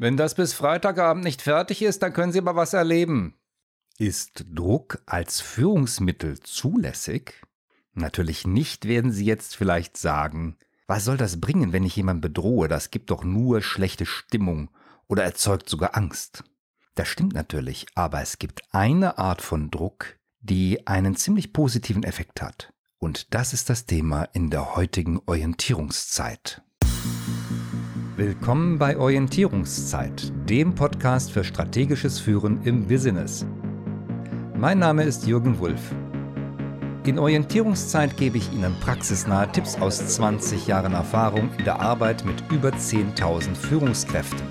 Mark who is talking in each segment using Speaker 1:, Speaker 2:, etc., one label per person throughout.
Speaker 1: Wenn das bis Freitagabend nicht fertig ist, dann können Sie aber was erleben. Ist Druck als Führungsmittel zulässig? Natürlich nicht, werden Sie jetzt vielleicht sagen. Was soll das bringen, wenn ich jemanden bedrohe? Das gibt doch nur schlechte Stimmung oder erzeugt sogar Angst. Das stimmt natürlich, aber es gibt eine Art von Druck, die einen ziemlich positiven Effekt hat. Und das ist das Thema in der heutigen Orientierungszeit. Willkommen bei Orientierungszeit, dem Podcast für strategisches Führen im Business. Mein Name ist Jürgen Wulff. In Orientierungszeit gebe ich Ihnen praxisnahe Tipps aus 20 Jahren Erfahrung in der Arbeit mit über 10.000 Führungskräften.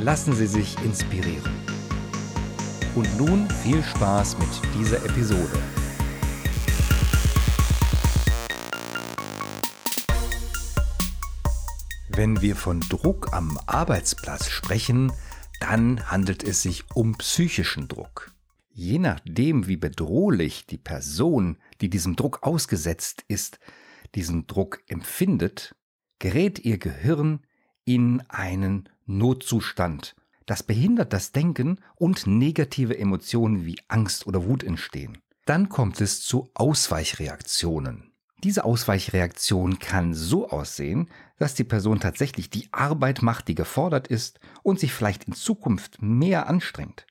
Speaker 1: Lassen Sie sich inspirieren. Und nun viel Spaß mit dieser Episode. Wenn wir von Druck am Arbeitsplatz sprechen, dann handelt es sich um psychischen Druck. Je nachdem, wie bedrohlich die Person, die diesem Druck ausgesetzt ist, diesen Druck empfindet, gerät ihr Gehirn in einen Notzustand. Das behindert das Denken und negative Emotionen wie Angst oder Wut entstehen. Dann kommt es zu Ausweichreaktionen. Diese Ausweichreaktion kann so aussehen, dass die Person tatsächlich die Arbeit macht, die gefordert ist und sich vielleicht in Zukunft mehr anstrengt.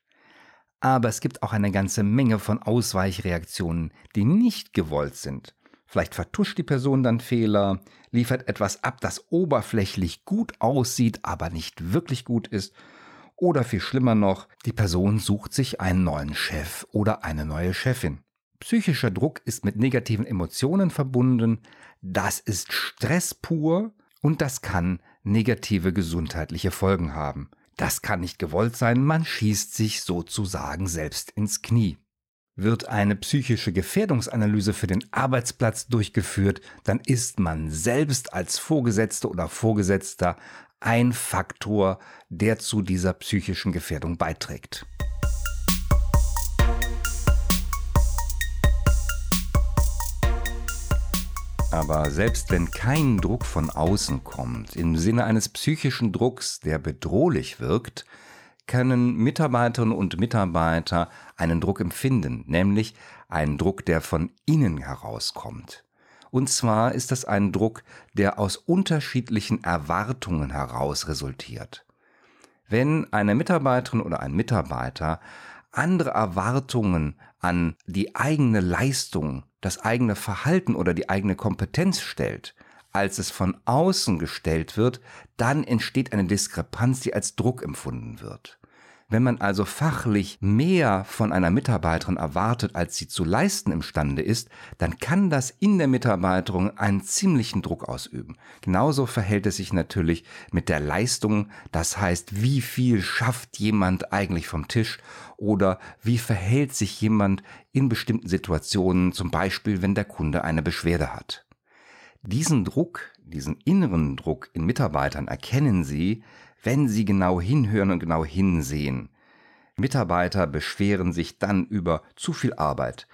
Speaker 1: Aber es gibt auch eine ganze Menge von Ausweichreaktionen, die nicht gewollt sind. Vielleicht vertuscht die Person dann Fehler, liefert etwas ab, das oberflächlich gut aussieht, aber nicht wirklich gut ist. Oder viel schlimmer noch, die Person sucht sich einen neuen Chef oder eine neue Chefin. Psychischer Druck ist mit negativen Emotionen verbunden, das ist Stress pur und das kann negative gesundheitliche Folgen haben. Das kann nicht gewollt sein, man schießt sich sozusagen selbst ins Knie. Wird eine psychische Gefährdungsanalyse für den Arbeitsplatz durchgeführt, dann ist man selbst als Vorgesetzte oder Vorgesetzter ein Faktor, der zu dieser psychischen Gefährdung beiträgt. Aber selbst wenn kein Druck von außen kommt, im Sinne eines psychischen Drucks, der bedrohlich wirkt, können Mitarbeiterinnen und Mitarbeiter einen Druck empfinden, nämlich einen Druck, der von innen herauskommt. Und zwar ist das ein Druck, der aus unterschiedlichen Erwartungen heraus resultiert. Wenn eine Mitarbeiterin oder ein Mitarbeiter andere Erwartungen an die eigene Leistung, das eigene Verhalten oder die eigene Kompetenz stellt, als es von außen gestellt wird, dann entsteht eine Diskrepanz, die als Druck empfunden wird. Wenn man also fachlich mehr von einer Mitarbeiterin erwartet, als sie zu leisten imstande ist, dann kann das in der Mitarbeiterin einen ziemlichen Druck ausüben. Genauso verhält es sich natürlich mit der Leistung, das heißt, wie viel schafft jemand eigentlich vom Tisch oder wie verhält sich jemand in bestimmten Situationen, zum Beispiel wenn der Kunde eine Beschwerde hat. Diesen Druck, diesen inneren Druck in Mitarbeitern erkennen Sie, wenn Sie genau hinhören und genau hinsehen. Mitarbeiter beschweren sich dann über zu viel Arbeit.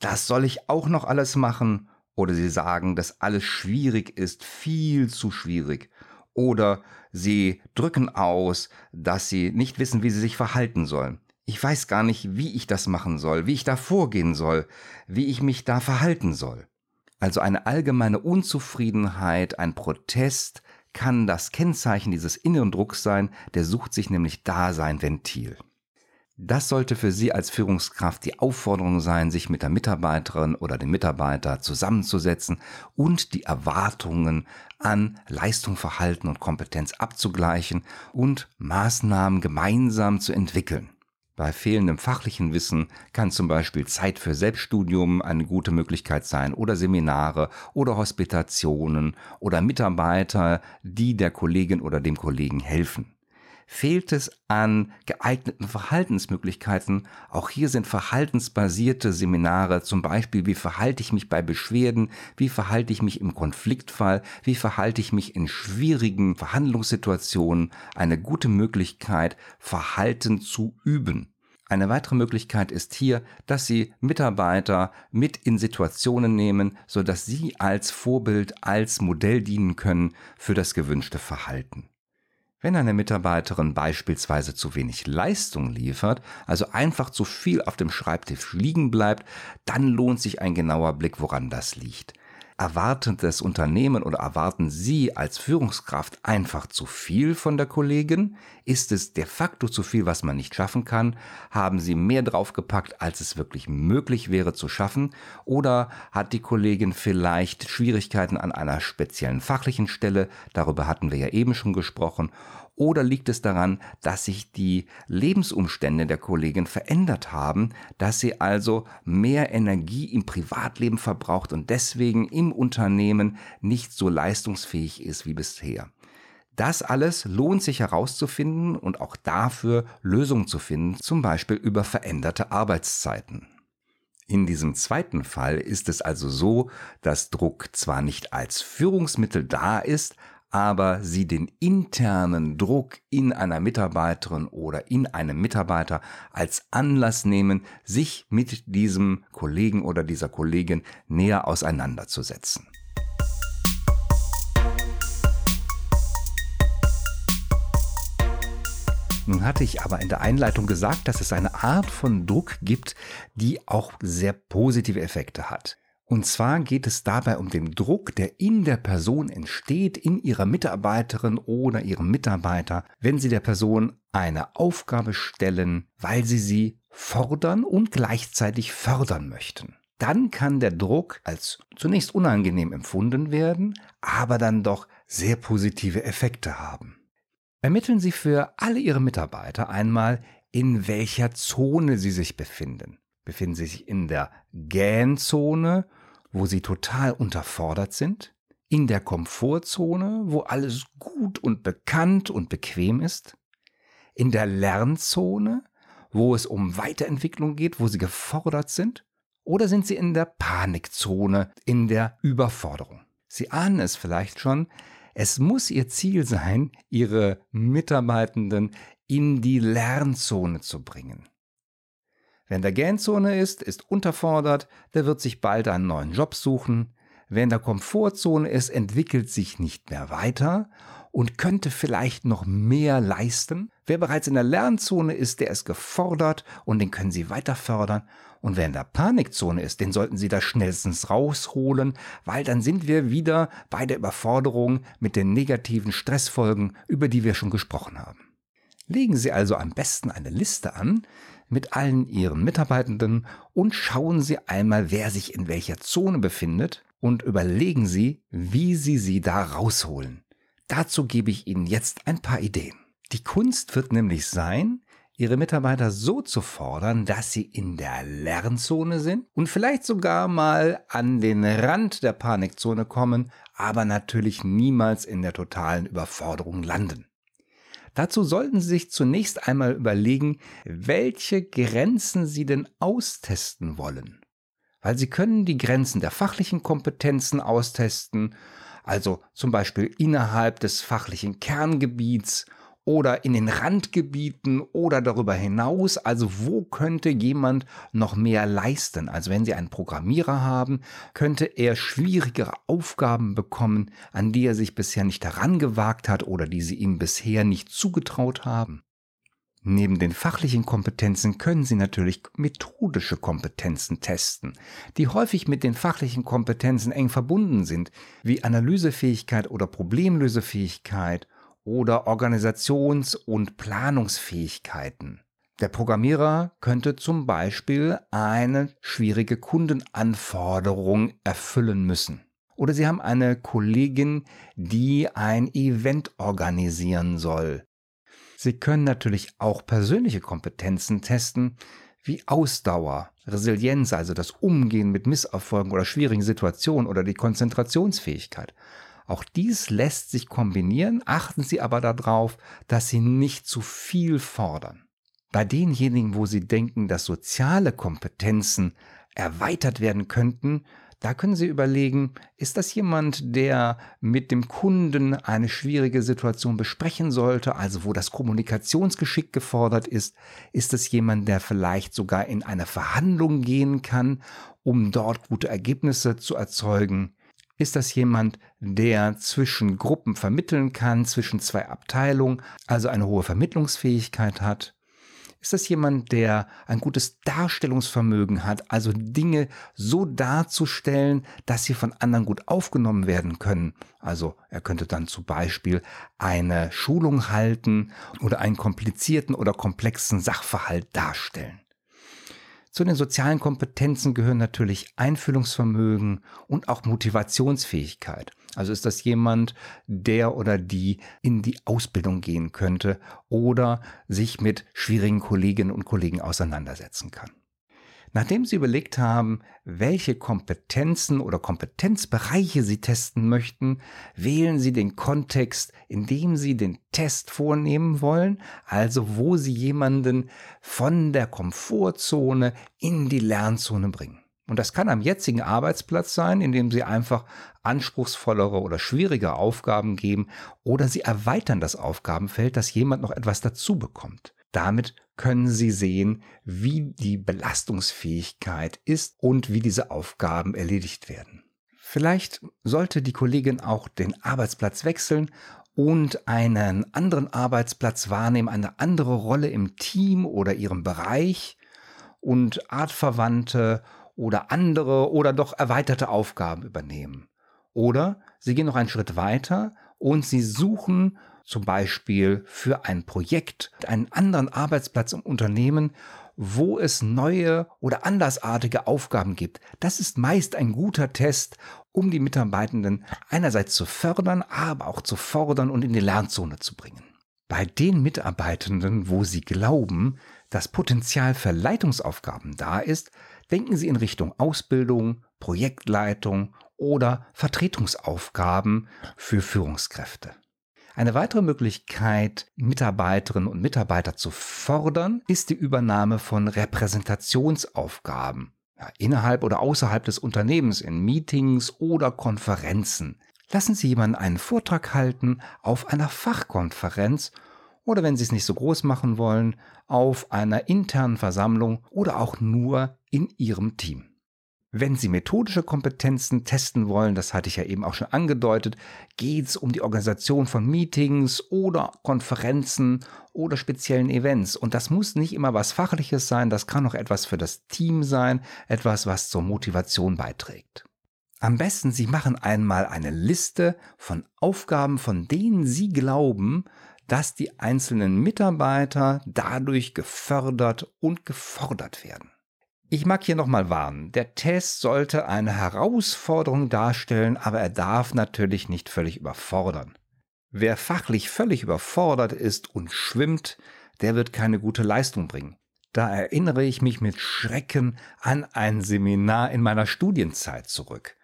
Speaker 1: Das soll ich auch noch alles machen? Oder sie sagen, dass alles schwierig ist, viel zu schwierig. Oder sie drücken aus, dass sie nicht wissen, wie sie sich verhalten sollen. Ich weiß gar nicht, wie ich das machen soll, wie ich da vorgehen soll, wie ich mich da verhalten soll. Also eine allgemeine Unzufriedenheit, ein Protest, kann das Kennzeichen dieses inneren Drucks sein, der sucht sich nämlich da sein Ventil. Das sollte für Sie als Führungskraft die Aufforderung sein, sich mit der Mitarbeiterin oder dem Mitarbeiter zusammenzusetzen und die Erwartungen an Leistung, Verhalten und Kompetenz abzugleichen und Maßnahmen gemeinsam zu entwickeln. Bei fehlendem fachlichen Wissen kann zum Beispiel Zeit für Selbststudium eine gute Möglichkeit sein oder Seminare oder Hospitationen oder Mitarbeiter, die der Kollegin oder dem Kollegen helfen. Fehlt es an geeigneten Verhaltensmöglichkeiten? Auch hier sind verhaltensbasierte Seminare, zum Beispiel, wie verhalte ich mich bei Beschwerden, wie verhalte ich mich im Konfliktfall, wie verhalte ich mich in schwierigen Verhandlungssituationen, eine gute Möglichkeit, Verhalten zu üben. Eine weitere Möglichkeit ist hier, dass Sie Mitarbeiter mit in Situationen nehmen, so dass Sie als Vorbild, als Modell dienen können für das gewünschte Verhalten. Wenn eine Mitarbeiterin beispielsweise zu wenig Leistung liefert, also einfach zu viel auf dem Schreibtisch liegen bleibt, dann lohnt sich ein genauer Blick, woran das liegt. Erwartet das Unternehmen oder erwarten Sie als Führungskraft einfach zu viel von der Kollegin? Ist es de facto zu viel, was man nicht schaffen kann? Haben Sie mehr draufgepackt, als es wirklich möglich wäre zu schaffen? Oder hat die Kollegin vielleicht Schwierigkeiten an einer speziellen fachlichen Stelle? Darüber hatten wir ja eben schon gesprochen. Oder liegt es daran, dass sich die Lebensumstände der Kollegin verändert haben, dass sie also mehr Energie im Privatleben verbraucht und deswegen im Unternehmen nicht so leistungsfähig ist wie bisher? Das alles lohnt sich herauszufinden und auch dafür Lösungen zu finden, zum Beispiel über veränderte Arbeitszeiten. In diesem zweiten Fall ist es also so, dass Druck zwar nicht als Führungsmittel da ist, aber sie den internen Druck in einer Mitarbeiterin oder in einem Mitarbeiter als Anlass nehmen, sich mit diesem Kollegen oder dieser Kollegin näher auseinanderzusetzen. Nun hatte ich aber in der Einleitung gesagt, dass es eine Art von Druck gibt, die auch sehr positive Effekte hat. Und zwar geht es dabei um den Druck, der in der Person entsteht, in ihrer Mitarbeiterin oder ihrem Mitarbeiter, wenn sie der Person eine Aufgabe stellen, weil sie sie fordern und gleichzeitig fördern möchten. Dann kann der Druck als zunächst unangenehm empfunden werden, aber dann doch sehr positive Effekte haben. Ermitteln Sie für alle Ihre Mitarbeiter einmal, in welcher Zone sie sich befinden. Befinden sie sich in der Gähnzone wo sie total unterfordert sind, in der Komfortzone, wo alles gut und bekannt und bequem ist, in der Lernzone, wo es um Weiterentwicklung geht, wo sie gefordert sind, oder sind sie in der Panikzone, in der Überforderung? Sie ahnen es vielleicht schon, es muss ihr Ziel sein, ihre Mitarbeitenden in die Lernzone zu bringen. Wer in der Gähnzone ist, ist unterfordert, der wird sich bald einen neuen Job suchen. Wer in der Komfortzone ist, entwickelt sich nicht mehr weiter und könnte vielleicht noch mehr leisten. Wer bereits in der Lernzone ist, der ist gefordert und den können Sie weiter fördern. Und wer in der Panikzone ist, den sollten Sie da schnellstens rausholen, weil dann sind wir wieder bei der Überforderung mit den negativen Stressfolgen, über die wir schon gesprochen haben. Legen Sie also am besten eine Liste an, mit allen Ihren Mitarbeitenden und schauen Sie einmal, wer sich in welcher Zone befindet und überlegen Sie, wie Sie sie da rausholen. Dazu gebe ich Ihnen jetzt ein paar Ideen. Die Kunst wird nämlich sein, Ihre Mitarbeiter so zu fordern, dass sie in der Lernzone sind und vielleicht sogar mal an den Rand der Panikzone kommen, aber natürlich niemals in der totalen Überforderung landen. Dazu sollten Sie sich zunächst einmal überlegen, welche Grenzen Sie denn austesten wollen. Weil Sie können die Grenzen der fachlichen Kompetenzen austesten, also zum Beispiel innerhalb des fachlichen Kerngebiets oder in den Randgebieten oder darüber hinaus. Also wo könnte jemand noch mehr leisten? Also wenn Sie einen Programmierer haben, könnte er schwierigere Aufgaben bekommen, an die er sich bisher nicht herangewagt hat oder die Sie ihm bisher nicht zugetraut haben. Neben den fachlichen Kompetenzen können Sie natürlich methodische Kompetenzen testen, die häufig mit den fachlichen Kompetenzen eng verbunden sind, wie Analysefähigkeit oder Problemlösefähigkeit oder Organisations- und Planungsfähigkeiten. Der Programmierer könnte zum Beispiel eine schwierige Kundenanforderung erfüllen müssen. Oder Sie haben eine Kollegin, die ein Event organisieren soll. Sie können natürlich auch persönliche Kompetenzen testen, wie Ausdauer, Resilienz, also das Umgehen mit Misserfolgen oder schwierigen Situationen oder die Konzentrationsfähigkeit. Auch dies lässt sich kombinieren, achten Sie aber darauf, dass Sie nicht zu viel fordern. Bei denjenigen, wo Sie denken, dass soziale Kompetenzen erweitert werden könnten, da können Sie überlegen, ist das jemand, der mit dem Kunden eine schwierige Situation besprechen sollte, also wo das Kommunikationsgeschick gefordert ist? Ist es jemand, der vielleicht sogar in eine Verhandlung gehen kann, um dort gute Ergebnisse zu erzeugen? Ist das jemand, der zwischen Gruppen vermitteln kann, zwischen zwei Abteilungen, also eine hohe Vermittlungsfähigkeit hat? Ist das jemand, der ein gutes Darstellungsvermögen hat, also Dinge so darzustellen, dass sie von anderen gut aufgenommen werden können? Also er könnte dann zum Beispiel eine Schulung halten oder einen komplizierten oder komplexen Sachverhalt darstellen. Zu den sozialen Kompetenzen gehören natürlich Einfühlungsvermögen und auch Motivationsfähigkeit. Also ist das jemand, der oder die in die Ausbildung gehen könnte oder sich mit schwierigen Kolleginnen und Kollegen auseinandersetzen kann. Nachdem Sie überlegt haben, welche Kompetenzen oder Kompetenzbereiche Sie testen möchten, wählen Sie den Kontext, in dem Sie den Test vornehmen wollen, also wo Sie jemanden von der Komfortzone in die Lernzone bringen. Und das kann am jetzigen Arbeitsplatz sein, indem Sie einfach anspruchsvollere oder schwierige Aufgaben geben oder Sie erweitern das Aufgabenfeld, dass jemand noch etwas dazu bekommt. Damit können Sie sehen, wie die Belastungsfähigkeit ist und wie diese Aufgaben erledigt werden. Vielleicht sollte die Kollegin auch den Arbeitsplatz wechseln und einen anderen Arbeitsplatz wahrnehmen, eine andere Rolle im Team oder ihrem Bereich und artverwandte oder andere oder doch erweiterte Aufgaben übernehmen. Oder sie gehen noch einen Schritt weiter und sie suchen zum Beispiel für ein Projekt einen anderen Arbeitsplatz im Unternehmen, wo es neue oder andersartige Aufgaben gibt. Das ist meist ein guter Test, um die Mitarbeitenden einerseits zu fördern, aber auch zu fordern und in die Lernzone zu bringen. Bei den Mitarbeitenden, wo sie glauben, dass Potenzial für Leitungsaufgaben da ist, denken Sie in Richtung Ausbildung, Projektleitung oder Vertretungsaufgaben für Führungskräfte. Eine weitere Möglichkeit, Mitarbeiterinnen und Mitarbeiter zu fordern, ist die Übernahme von Repräsentationsaufgaben ja, innerhalb oder außerhalb des Unternehmens in Meetings oder Konferenzen. Lassen Sie jemanden einen Vortrag halten auf einer Fachkonferenz oder wenn Sie es nicht so groß machen wollen, auf einer internen Versammlung oder auch nur in Ihrem Team. Wenn Sie methodische Kompetenzen testen wollen, das hatte ich ja eben auch schon angedeutet, geht es um die Organisation von Meetings oder Konferenzen oder speziellen Events. Und das muss nicht immer was Fachliches sein, das kann auch etwas für das Team sein, etwas, was zur Motivation beiträgt. Am besten, Sie machen einmal eine Liste von Aufgaben, von denen Sie glauben, dass die einzelnen Mitarbeiter dadurch gefördert und gefordert werden. Ich mag hier nochmal warnen. Der Test sollte eine Herausforderung darstellen, aber er darf natürlich nicht völlig überfordern. Wer fachlich völlig überfordert ist und schwimmt, der wird keine gute Leistung bringen. Da erinnere ich mich mit Schrecken an ein Seminar in meiner Studienzeit zurück.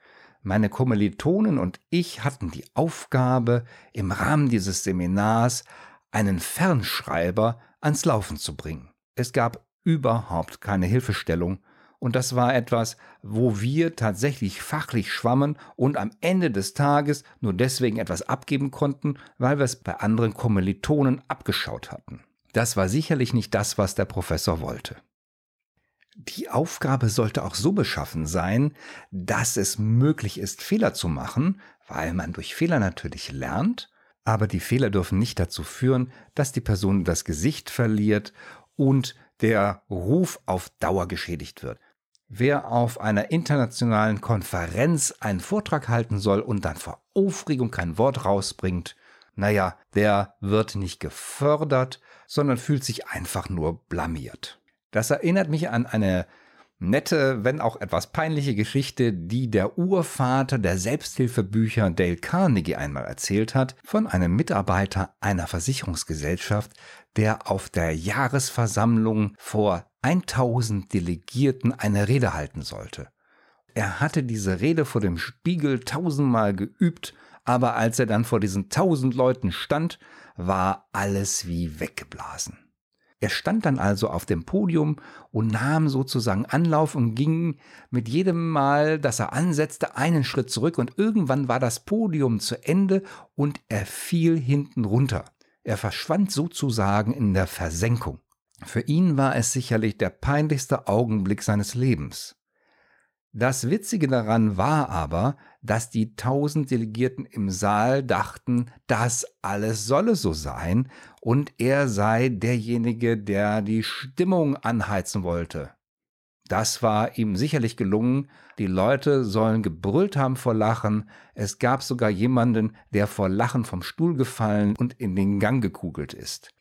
Speaker 1: Meine Kommilitonen und ich hatten die Aufgabe, im Rahmen dieses Seminars einen Fernschreiber ans Laufen zu bringen. Es gab überhaupt keine Hilfestellung. Und das war etwas, wo wir tatsächlich fachlich schwammen und am Ende des Tages nur deswegen etwas abgeben konnten, weil wir es bei anderen Kommilitonen abgeschaut hatten. Das war sicherlich nicht das, was der Professor wollte. Die Aufgabe sollte auch so beschaffen sein, dass es möglich ist, Fehler zu machen, weil man durch Fehler natürlich lernt, aber die Fehler dürfen nicht dazu führen, dass die Person das Gesicht verliert und der Ruf auf Dauer geschädigt wird. Wer auf einer internationalen Konferenz einen Vortrag halten soll und dann vor Aufregung kein Wort rausbringt, naja, der wird nicht gefördert, sondern fühlt sich einfach nur blamiert. Das erinnert mich an eine nette, wenn auch etwas peinliche Geschichte, die der Urvater der Selbsthilfebücher Dale Carnegie einmal erzählt hat, von einem Mitarbeiter einer Versicherungsgesellschaft, der auf der Jahresversammlung vor 1000 Delegierten eine Rede halten sollte. Er hatte diese Rede vor dem Spiegel tausendmal geübt, aber als er dann vor diesen tausend Leuten stand, war alles wie weggeblasen. Er stand dann also auf dem Podium und nahm sozusagen Anlauf und ging mit jedem Mal, dass er ansetzte, einen Schritt zurück und irgendwann war das Podium zu Ende und er fiel hinten runter. Er verschwand sozusagen in der Versenkung. Für ihn war es sicherlich der peinlichste Augenblick seines Lebens. Das Witzige daran war aber, dass die tausend Delegierten im Saal dachten, das alles solle so sein und er sei derjenige, der die Stimmung anheizen wollte. Das war ihm sicherlich gelungen. Die Leute sollen gebrüllt haben vor Lachen. Es gab sogar jemanden, der vor Lachen vom Stuhl gefallen und in den Gang gekugelt ist.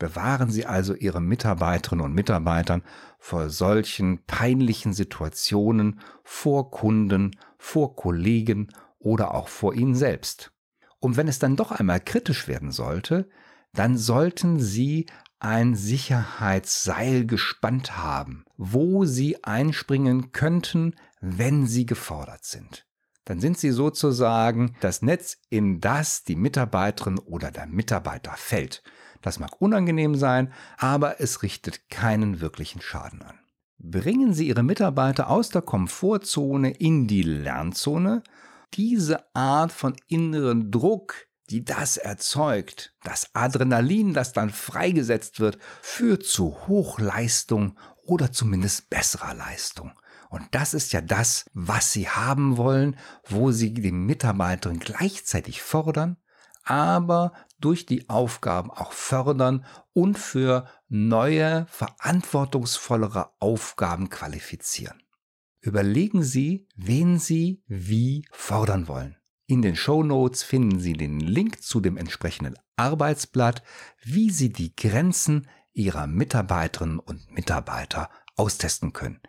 Speaker 1: Bewahren Sie also Ihre Mitarbeiterinnen und Mitarbeitern vor solchen peinlichen Situationen vor Kunden, vor Kollegen oder auch vor Ihnen selbst. Und wenn es dann doch einmal kritisch werden sollte, dann sollten Sie ein Sicherheitsseil gespannt haben, wo Sie einspringen könnten, wenn Sie gefordert sind. Dann sind Sie sozusagen das Netz, in das die Mitarbeiterin oder der Mitarbeiter fällt. Das mag unangenehm sein, aber es richtet keinen wirklichen Schaden an. Bringen Sie Ihre Mitarbeiter aus der Komfortzone in die Lernzone. Diese Art von inneren Druck, die das erzeugt, das Adrenalin, das dann freigesetzt wird, führt zu Hochleistung oder zumindest besserer Leistung. Und das ist ja das, was Sie haben wollen, wo Sie die Mitarbeiterin gleichzeitig fordern, aber durch die Aufgaben auch fördern und für neue, verantwortungsvollere Aufgaben qualifizieren. Überlegen Sie, wen Sie wie fordern wollen. In den Show Notes finden Sie den Link zu dem entsprechenden Arbeitsblatt, wie Sie die Grenzen Ihrer Mitarbeiterinnen und Mitarbeiter austesten können.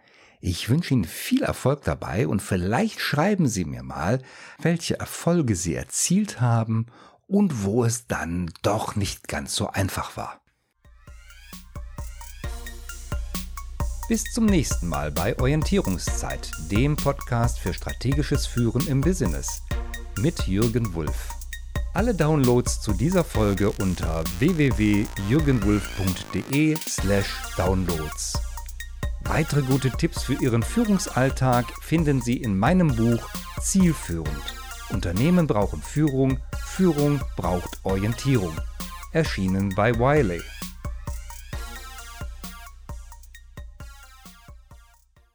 Speaker 1: Ich wünsche Ihnen viel Erfolg dabei und vielleicht schreiben Sie mir mal, welche Erfolge Sie erzielt haben und wo es dann doch nicht ganz so einfach war. Bis zum nächsten Mal bei Orientierungszeit, dem Podcast für strategisches Führen im Business mit Jürgen Wulff. Alle Downloads zu dieser Folge unter www.jürgenwulff.de/downloads. Weitere gute Tipps für Ihren Führungsalltag finden Sie in meinem Buch Zielführend Unternehmen brauchen Führung, Führung braucht Orientierung. Erschienen bei Wiley.